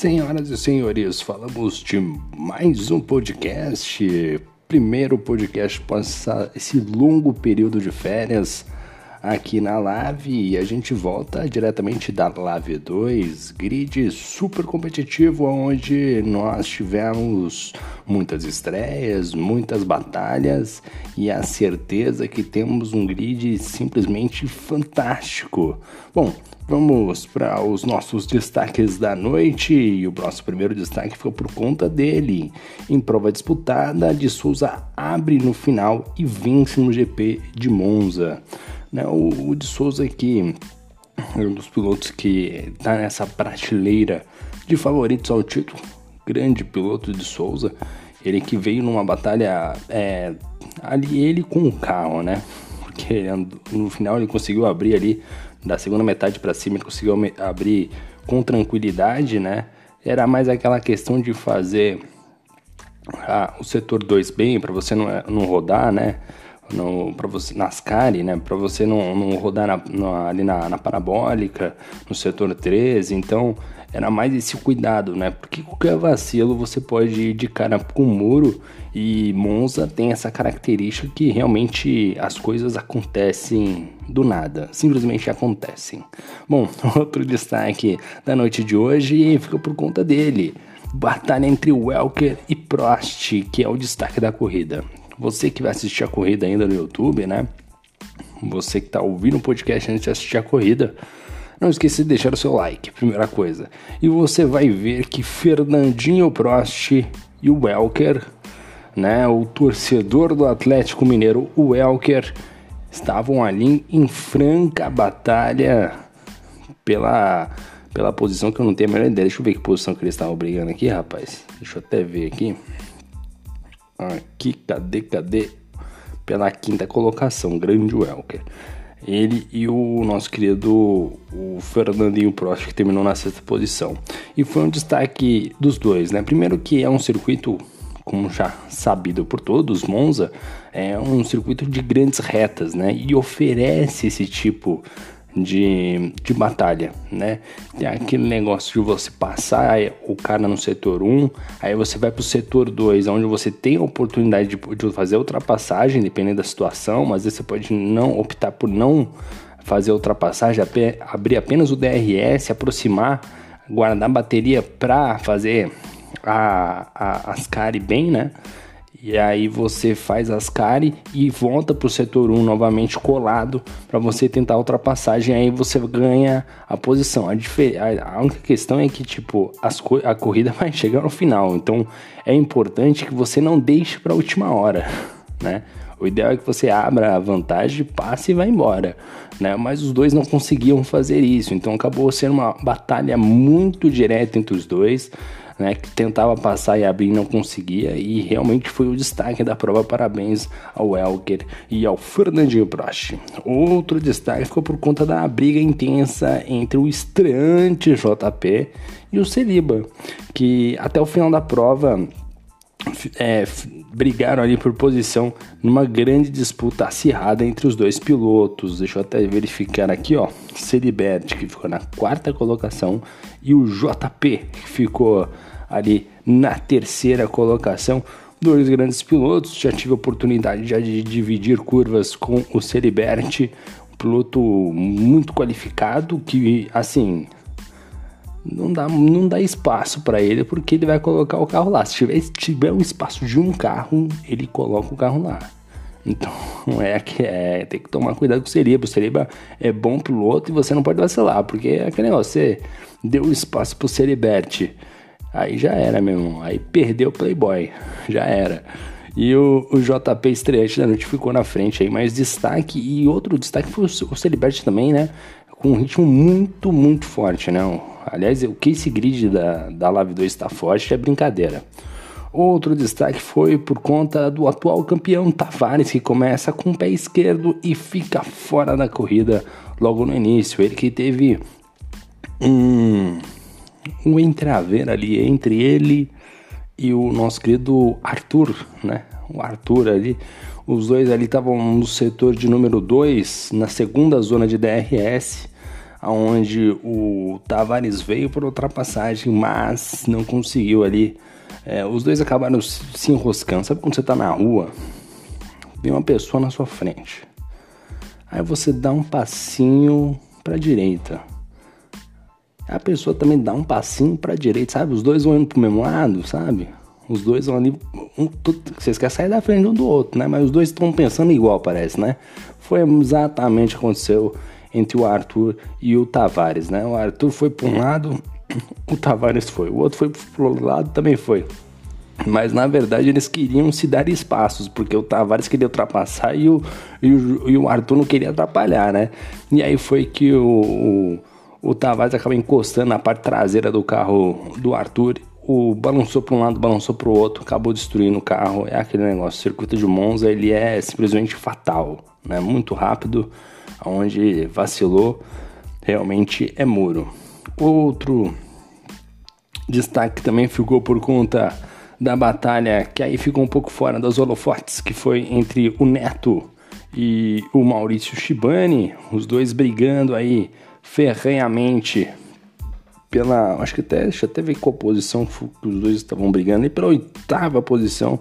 Senhoras e senhores, falamos de mais um podcast, primeiro podcast após esse longo período de férias aqui na Lave e a gente volta diretamente da Lave 2, grid super competitivo onde nós tivemos muitas estreias, muitas batalhas e a certeza que temos um grid simplesmente fantástico. Bom, Vamos para os nossos destaques da noite e o nosso primeiro destaque foi por conta dele. Em prova disputada, de Souza abre no final e vence no GP de Monza. Né? O, o de Souza aqui é um dos pilotos que está nessa prateleira de favoritos ao título. Grande piloto de Souza. Ele que veio numa batalha é, ali ele com o carro, né? Porque no final ele conseguiu abrir ali da segunda metade para cima ele conseguiu abrir com tranquilidade, né? Era mais aquela questão de fazer ah, o setor 2 bem para você não, não rodar, né? Para você NASCAR, né? Para você não, não rodar na, na, ali na, na parabólica, no setor 13. Então, era mais esse cuidado, né? Porque qualquer vacilo você pode ir de cara com o muro e Monza tem essa característica que realmente as coisas acontecem do nada, simplesmente acontecem. Bom, outro destaque da noite de hoje fica por conta dele. Batalha entre Welker e Prost, que é o destaque da corrida. Você que vai assistir a corrida ainda no YouTube, né? Você que está ouvindo o podcast antes de assistir a corrida, não esqueça de deixar o seu like, primeira coisa. E você vai ver que Fernandinho Prost e o Welker, né, o torcedor do Atlético Mineiro, o Welker, estavam ali em franca batalha pela pela posição que eu não tenho a menor ideia. Deixa eu ver que posição que eles estavam brigando aqui, rapaz. Deixa eu até ver aqui. Aqui, cadê, cadê? Pela quinta colocação, grande Welker. Ele e o nosso querido o Fernandinho Prost, que terminou na sexta posição. E foi um destaque dos dois, né? Primeiro que é um circuito, como já sabido por todos, Monza, é um circuito de grandes retas, né? E oferece esse tipo de, de batalha, né? Tem aquele negócio de você passar o cara no setor 1, aí você vai pro setor 2, onde você tem a oportunidade de, de fazer ultrapassagem, dependendo da situação, mas você pode não optar por não fazer ultrapassagem, abrir apenas o DRS, aproximar, guardar bateria para fazer a, a, as carry bem, né? E aí você faz as cari e volta para o setor 1 novamente colado para você tentar a ultrapassagem. Aí você ganha a posição. A, a única questão é que tipo as co a corrida vai chegar no final. Então é importante que você não deixe para a última hora, né? O ideal é que você abra a vantagem, passe e vá embora, né? Mas os dois não conseguiam fazer isso, então acabou sendo uma batalha muito direta entre os dois né, que tentava passar e abrir não conseguia, e realmente foi o destaque da prova. Parabéns ao Elker e ao Fernandinho Prost. Outro destaque ficou por conta da briga intensa entre o estreante JP e o Celiba, que até o final da prova é, brigaram ali por posição numa grande disputa acirrada entre os dois pilotos. Deixa eu até verificar aqui, ó. Celibert, que ficou na quarta colocação, e o JP, que ficou ali na terceira colocação. Dois grandes pilotos, já tive a oportunidade já de dividir curvas com o Celibert, um piloto muito qualificado que, assim, não dá, não dá espaço para ele porque ele vai colocar o carro lá. Se tiver, se tiver um espaço de um carro, ele coloca o carro lá. Então é que é, tem que tomar cuidado com o Seriba. O Seriba é bom piloto e você não pode vacilar, porque é aquele negócio, você deu espaço pro Celibert Aí já era, meu irmão. Aí perdeu o Playboy. Já era. E o, o JP estreante da noite ficou na frente aí, mas destaque. E outro destaque foi o, o Celibert também, né? Com um ritmo muito, muito forte, né? Aliás, o case grid da, da Live 2 está forte, é brincadeira. Outro destaque foi por conta do atual campeão Tavares, que começa com o pé esquerdo e fica fora da corrida logo no início. Ele que teve um um entreaver ali entre ele e o nosso querido Arthur, né? O Arthur ali, os dois ali estavam no setor de número 2, na segunda zona de DRS. onde o Tavares veio por ultrapassagem, mas não conseguiu ali. É, os dois acabaram se enroscando. Sabe quando você está na rua, vem uma pessoa na sua frente, aí você dá um passinho para direita. A pessoa também dá um passinho para a direita, sabe? Os dois vão indo pro mesmo lado, sabe? Os dois vão ali. Um, vocês querem sair da frente um do outro, né? Mas os dois estão pensando igual, parece, né? Foi exatamente o que aconteceu entre o Arthur e o Tavares, né? O Arthur foi para um lado, o Tavares foi. O outro foi pro outro lado, também foi. Mas na verdade eles queriam se dar espaços, porque o Tavares queria ultrapassar e o, e o, e o Arthur não queria atrapalhar, né? E aí foi que o, o, o Tavares acaba encostando na parte traseira do carro do Arthur o balançou para um lado, balançou para o outro, acabou destruindo o carro. É aquele negócio. O circuito de Monza ele é simplesmente fatal, né? Muito rápido, onde vacilou realmente é muro. Outro destaque também ficou por conta da batalha que aí ficou um pouco fora das holofotes, que foi entre o Neto e o Maurício Shibani, os dois brigando aí ferrenhamente pela. Acho que até, deixa até ver qual posição que os dois estavam brigando. E pela oitava posição.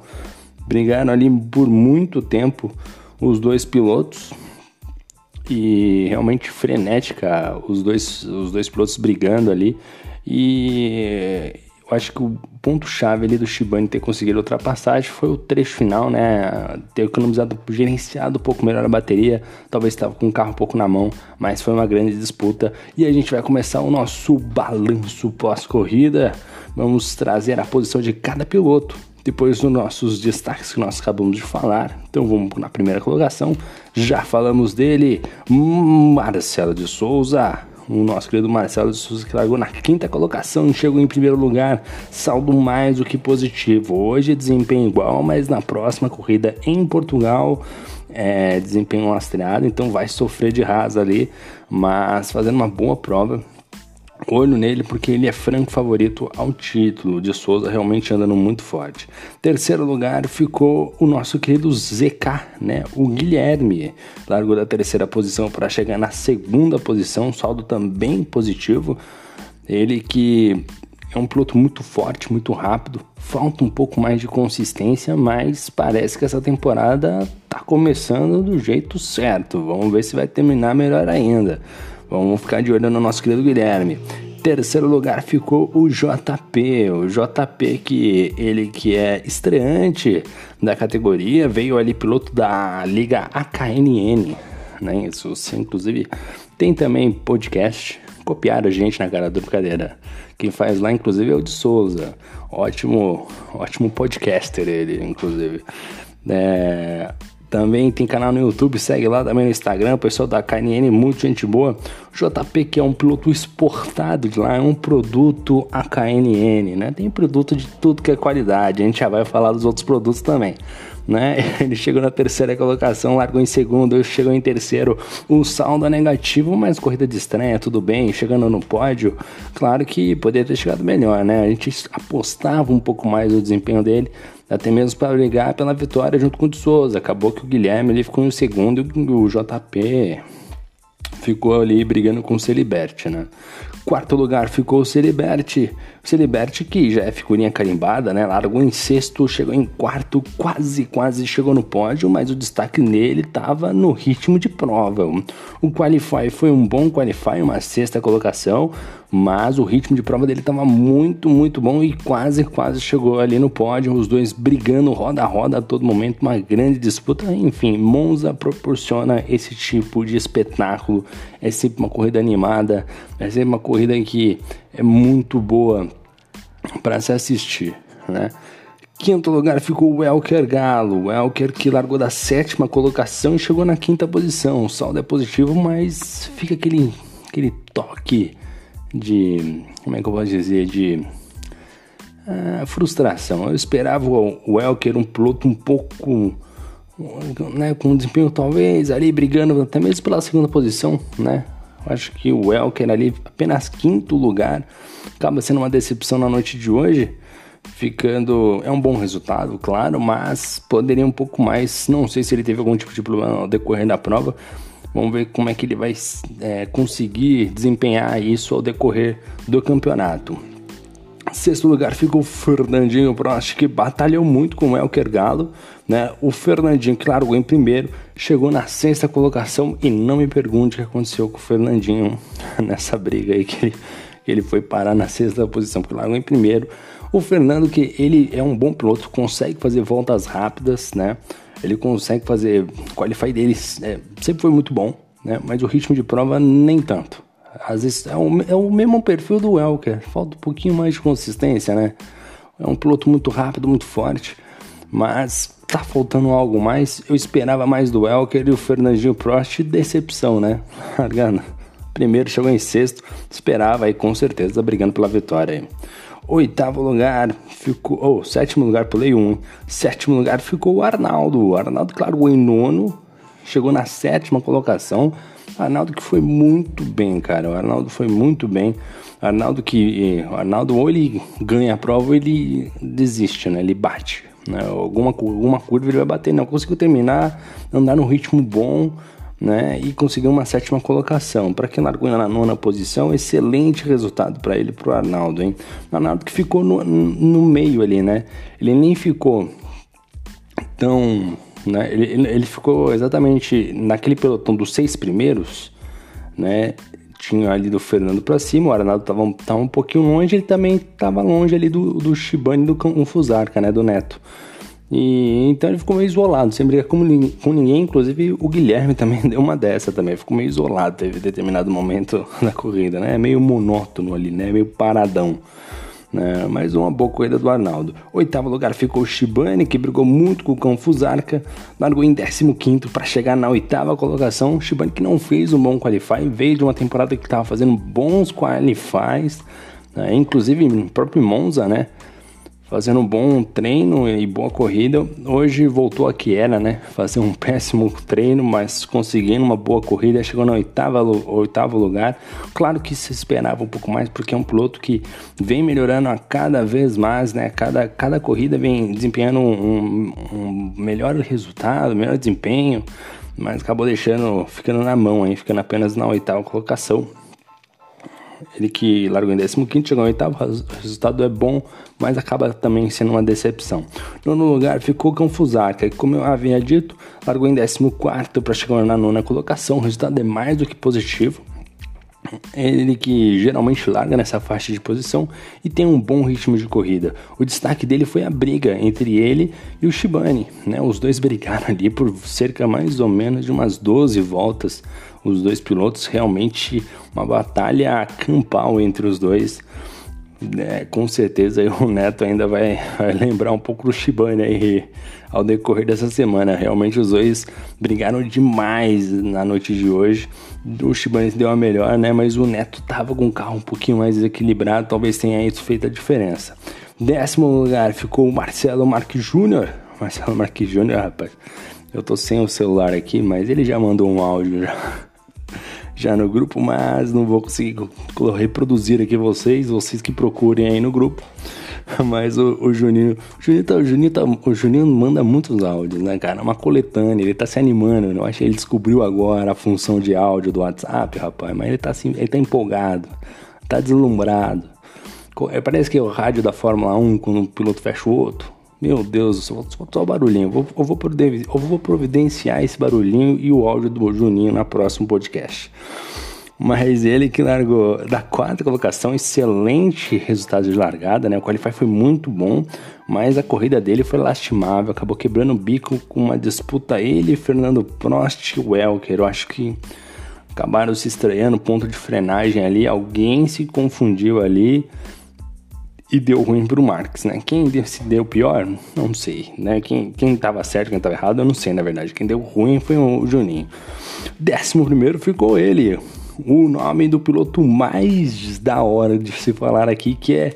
Brigaram ali por muito tempo os dois pilotos. E realmente frenética, os dois, os dois pilotos brigando ali. E eu acho que o ponto-chave ali do Shibane ter conseguido a ultrapassagem foi o trecho final, né? Ter economizado, gerenciado um pouco melhor a bateria. Talvez estava com o carro um pouco na mão, mas foi uma grande disputa. E a gente vai começar o nosso balanço pós-corrida. Vamos trazer a posição de cada piloto. Depois dos nossos destaques que nós acabamos de falar. Então vamos na primeira colocação. Já falamos dele, Marcelo de Souza o nosso querido Marcelo de Souza, que largou na quinta colocação e chegou em primeiro lugar, saldo mais do que positivo. Hoje desempenho igual, mas na próxima corrida em Portugal, é, desempenho lastreado, então vai sofrer de rasa ali, mas fazendo uma boa prova olho nele porque ele é franco favorito ao título. De Souza realmente andando muito forte. Terceiro lugar ficou o nosso querido ZK, né? O Guilherme largou da terceira posição para chegar na segunda posição, saldo também positivo. Ele que é um piloto muito forte, muito rápido. Falta um pouco mais de consistência, mas parece que essa temporada tá começando do jeito certo. Vamos ver se vai terminar melhor ainda. Vamos ficar de olho no nosso querido Guilherme. Terceiro lugar ficou o JP, o JP que ele que é estreante da categoria, veio ali piloto da Liga AKNN, né? Isso, inclusive tem também podcast, copiaram a gente na cara da brincadeira. Quem faz lá inclusive é o de Souza, ótimo, ótimo podcaster ele, inclusive. É, também tem canal no YouTube, segue lá também no Instagram, o pessoal da KNN, muito gente boa. O JP, que é um piloto exportado de lá, é um produto AKNN, né? Tem produto de tudo que é qualidade, a gente já vai falar dos outros produtos também. Né? Ele chegou na terceira colocação, largou em segundo, chegou em terceiro. O saldo é negativo, mas corrida de estreia, tudo bem. Chegando no pódio, claro que poderia ter chegado melhor, né? A gente apostava um pouco mais no desempenho dele, até mesmo para brigar pela vitória junto com o de Souza. Acabou que o Guilherme ele ficou em segundo e o JP ficou ali brigando com o Celiberti, né? Quarto lugar ficou o Celiberti. O Celiberti que já é figurinha carimbada, né? Largou em sexto, chegou em quarto, quase, quase chegou no pódio, mas o destaque nele estava no ritmo de prova. O Qualify foi um bom Qualify, uma sexta colocação mas o ritmo de prova dele estava muito, muito bom e quase, quase chegou ali no pódio, os dois brigando roda a roda a todo momento, uma grande disputa. Enfim, Monza proporciona esse tipo de espetáculo, é sempre uma corrida animada, é sempre uma corrida que é muito boa para se assistir, né? Quinto lugar ficou o Elker Galo. O Elker que largou da sétima colocação e chegou na quinta posição. O saldo é positivo, mas fica aquele, aquele toque de. Como é que eu posso dizer? De. Uh, frustração. Eu esperava o Elker um piloto um pouco. Né, com desempenho talvez ali brigando até mesmo pela segunda posição, né? Acho que o Elker ali apenas quinto lugar acaba sendo uma decepção na noite de hoje, ficando é um bom resultado, claro, mas poderia um pouco mais. Não sei se ele teve algum tipo de problema ao decorrer da prova, Vamos ver como é que ele vai é, conseguir desempenhar isso ao decorrer do campeonato. Sexto lugar ficou o Fernandinho Prost, que batalhou muito com o Elker Galo. Né? O Fernandinho, que largou em primeiro, chegou na sexta colocação. E não me pergunte o que aconteceu com o Fernandinho nessa briga aí, que ele, ele foi parar na sexta posição, porque largou em primeiro. O Fernando, que ele é um bom piloto, consegue fazer voltas rápidas, né? Ele consegue fazer. Qualify dele é, sempre foi muito bom, né? Mas o ritmo de prova nem tanto. Às vezes é o, é o mesmo perfil do Elker, falta um pouquinho mais de consistência, né? É um piloto muito rápido, muito forte, mas tá faltando algo mais. Eu esperava mais do Elker e o Fernandinho Prost, decepção, né? Largando. Primeiro chegou em sexto, esperava aí com certeza brigando pela vitória aí. Oitavo lugar ficou. Oh, sétimo lugar, pulei um. Sétimo lugar ficou o Arnaldo. O Arnaldo largou em nono, chegou na sétima colocação. Arnaldo que foi muito bem, cara. O Arnaldo foi muito bem. Arnaldo que. O Arnaldo ou ele ganha a prova ou ele desiste, né? Ele bate. Né? Alguma, alguma curva ele vai bater. Não conseguiu terminar, andar num ritmo bom né? E conseguiu uma sétima colocação. Para quem largou na nona posição, excelente resultado para ele, para o Arnaldo, hein? O Arnaldo que ficou no, no meio ali, né? Ele nem ficou tão. Né? Ele, ele ficou exatamente naquele pelotão dos seis primeiros, né? Tinha ali do Fernando para cima, o Arnaldo tava, tava um pouquinho longe, ele também tava longe ali do, do Shibane do Fusarca, né? Do Neto. E então ele ficou meio isolado, sem brigar com, com ninguém, inclusive o Guilherme também deu uma dessa também, ficou meio isolado, teve determinado momento na corrida, né? Meio monótono ali, né? Meio paradão. Né? Mais uma boa corrida do Arnaldo. Oitavo lugar ficou o Shibane, que brigou muito com o Cão Fusarca, largou em 15 para chegar na oitava colocação. Shibane que não fez um bom qualify, veio de uma temporada que estava fazendo bons qualifies, né? inclusive no próprio Monza, né? Fazendo um bom treino e boa corrida. Hoje voltou a que era, né? Fazer um péssimo treino, mas conseguindo uma boa corrida, chegou no oitava, oitavo lugar. Claro que se esperava um pouco mais, porque é um piloto que vem melhorando a cada vez mais, né? Cada, cada corrida vem desempenhando um, um melhor resultado, melhor desempenho, mas acabou deixando, ficando na mão, hein? Ficando apenas na oitava colocação. Ele que largou em 15, chegou em oitavo, o resultado é bom, mas acaba também sendo uma decepção. No lugar ficou Confusarca, que como eu havia dito, largou em 14 para chegar na nona colocação, o resultado é mais do que positivo. Ele que geralmente larga nessa faixa de posição e tem um bom ritmo de corrida. O destaque dele foi a briga entre ele e o Shibane. Né? Os dois brigaram ali por cerca mais ou menos de umas 12 voltas os dois pilotos, realmente uma batalha campal entre os dois. É, com certeza o Neto ainda vai, vai, lembrar um pouco do Shibane aí ao decorrer dessa semana. Realmente os dois brigaram demais na noite de hoje. O Shibane deu a melhor, né? Mas o Neto tava com o carro um pouquinho mais equilibrado, talvez tenha isso feito a diferença. Décimo lugar ficou o Marcelo Marques Júnior. Marcelo Marques Júnior, rapaz. Eu tô sem o celular aqui, mas ele já mandou um áudio já já no grupo, mas não vou conseguir reproduzir aqui vocês, vocês que procurem aí no grupo. Mas o, o Juninho, o Juninho, tá, o, Juninho tá, o Juninho manda muitos áudios, né, cara? Uma coletânea, ele tá se animando. Eu acho que ele descobriu agora a função de áudio do WhatsApp, rapaz. Mas ele tá assim, ele tá empolgado, tá deslumbrado. É, parece que é o rádio da Fórmula 1 quando um piloto fecha o outro. Meu Deus, só, só, barulhinho. Vou, eu, vou eu vou providenciar esse barulhinho e o áudio do Juninho na próximo podcast. Mas ele que largou da quarta colocação, excelente resultado de largada, né? O qualify foi muito bom, mas a corrida dele foi lastimável, acabou quebrando o bico com uma disputa ele, Fernando Prost e Welker. Eu acho que acabaram se estranhando, ponto de frenagem ali, alguém se confundiu ali e deu ruim pro Marx, né? Quem se deu pior, não sei, né? Quem, quem tava certo, quem tava errado, eu não sei, na verdade. Quem deu ruim foi o Juninho. Décimo primeiro ficou ele, o nome do piloto mais da hora de se falar aqui, que é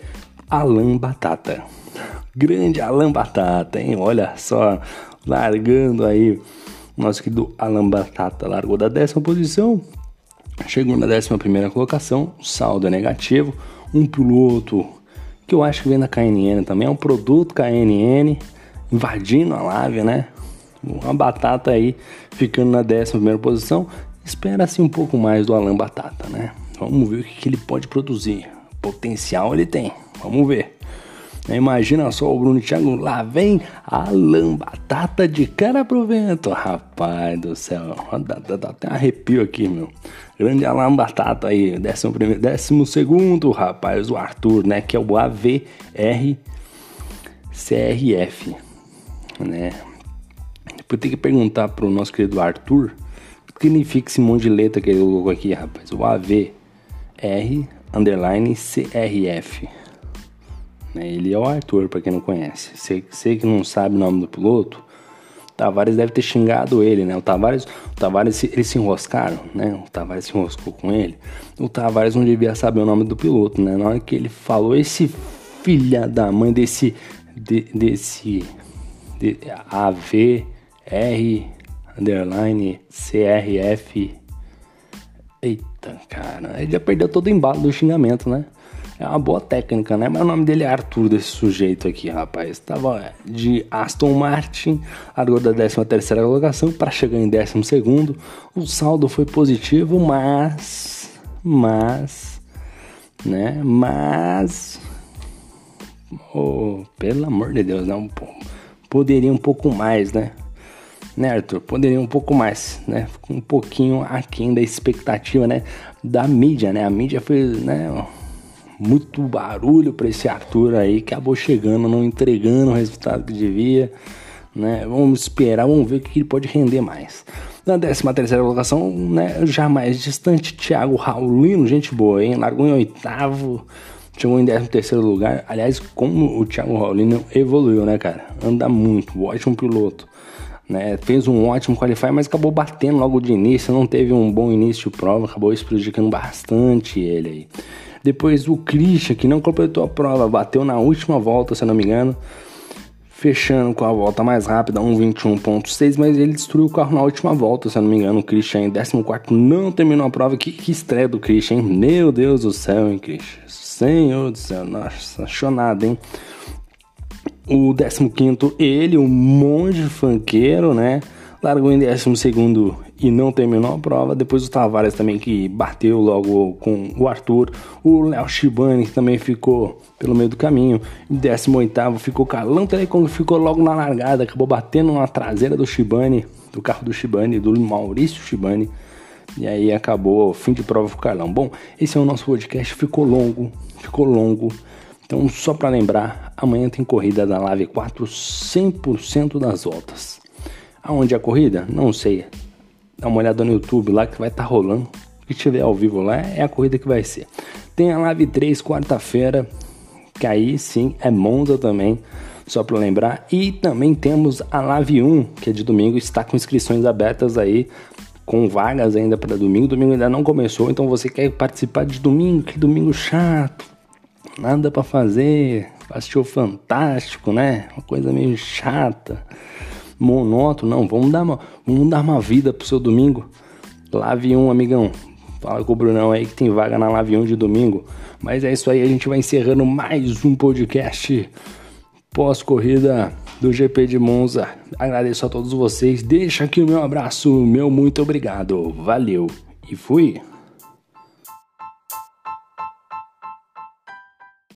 Alan Batata. Grande Alan Batata, hein? Olha só, largando aí, nosso querido Alan Batata largou da décima posição, chegou na décima primeira colocação, saldo é negativo, um piloto que eu acho que vem da KNN também, é um produto KNN invadindo a live, né? Uma batata aí ficando na 11 posição. espera-se um pouco mais do Alan Batata, né? Vamos ver o que ele pode produzir. Potencial ele tem, vamos ver. Imagina só o Bruno Thiago, lá vem Alan Batata de cara pro vento. Rapaz do céu, dá, dá, dá até arrepio aqui, meu. Grande Alan Batata aí, décimo, primeiro, décimo segundo, rapaz, o Arthur, né? Que é o AVR CRF, né? Depois tem que perguntar pro nosso querido Arthur o que significa esse monte de letra que ele colocou aqui, rapaz. O AVR underline CRF. Né? Ele é o Arthur, para quem não conhece. Sei que não sabe o nome do piloto. Tavares deve ter xingado ele, né? O Tavares, o Tavares eles se enroscaram, né? O Tavares se enroscou com ele. O Tavares não devia saber o nome do piloto, né? Na hora que ele falou, esse filha da mãe desse de, desse de, AVR underline CRF. Eita, cara, ele já perdeu todo o embalo do xingamento, né? É uma boa técnica, né? Mas o nome dele é Arthur, desse sujeito aqui, rapaz. Tava de Aston Martin, largou da 13 terceira colocação para chegar em 12 segundo. O saldo foi positivo, mas... Mas... Né? Mas Oh, pelo amor de Deus, não. Poderia um pouco mais, né? Né, Arthur? Poderia um pouco mais, né? Um pouquinho aquém da expectativa, né? Da mídia, né? A mídia fez, né? Muito barulho para esse Arthur aí, que acabou chegando, não entregando o resultado que devia, né? Vamos esperar, vamos ver o que ele pode render mais. Na 13 terceira colocação, né? Já mais distante, Thiago Raulino, gente boa, hein? Largou em oitavo, Chegou em 13 terceiro lugar. Aliás, como o Thiago Raulino evoluiu, né, cara? Anda muito, ótimo piloto. Né? Fez um ótimo qualify, mas acabou batendo logo de início. Não teve um bom início de prova, acabou prejudicando bastante ele aí. Depois o Christian, que não completou a prova, bateu na última volta, se não me engano fechando com a volta mais rápida, 1.21.6, mas ele destruiu o carro na última volta, se eu não me engano. O Christian em 14 não terminou a prova. Que, que estreia do Christian, hein? Meu Deus do céu, hein, Christian? Senhor do céu, nossa, chonado, hein? O 15, ele, o monge funkeiro, né? Largou em 12 e não terminou a prova. Depois o Tavares também que bateu logo com o Arthur. O Léo Shibani que também ficou pelo meio do caminho. Em 18 ficou Carlão Telecom ficou logo na largada. Acabou batendo na traseira do Shibani, do carro do Shibani, do Maurício Shibani. E aí acabou fim de prova pro Carlão. Bom, esse é o nosso podcast. Ficou longo, ficou longo. Então, só para lembrar, amanhã tem corrida da Live 4 100% das voltas. Aonde é a corrida? Não sei dá uma olhada no YouTube lá que vai estar tá rolando. O que tiver ao vivo lá é a corrida que vai ser. Tem a Live 3 quarta-feira, que aí sim é Monza também, só para lembrar. E também temos a Live 1, que é de domingo, está com inscrições abertas aí, com vagas ainda para domingo. Domingo ainda não começou, então você quer participar de domingo, que domingo chato, nada para fazer, assistir o Fantástico, né? Uma coisa meio chata monótono, não, vamos dar uma, vamos dar uma vida pro seu domingo. Lave um, amigão. Fala com o Brunão aí que tem vaga na Lave 1 de domingo. Mas é isso aí, a gente vai encerrando mais um podcast pós-corrida do GP de Monza. Agradeço a todos vocês. Deixa aqui o meu abraço, meu muito obrigado. Valeu e fui.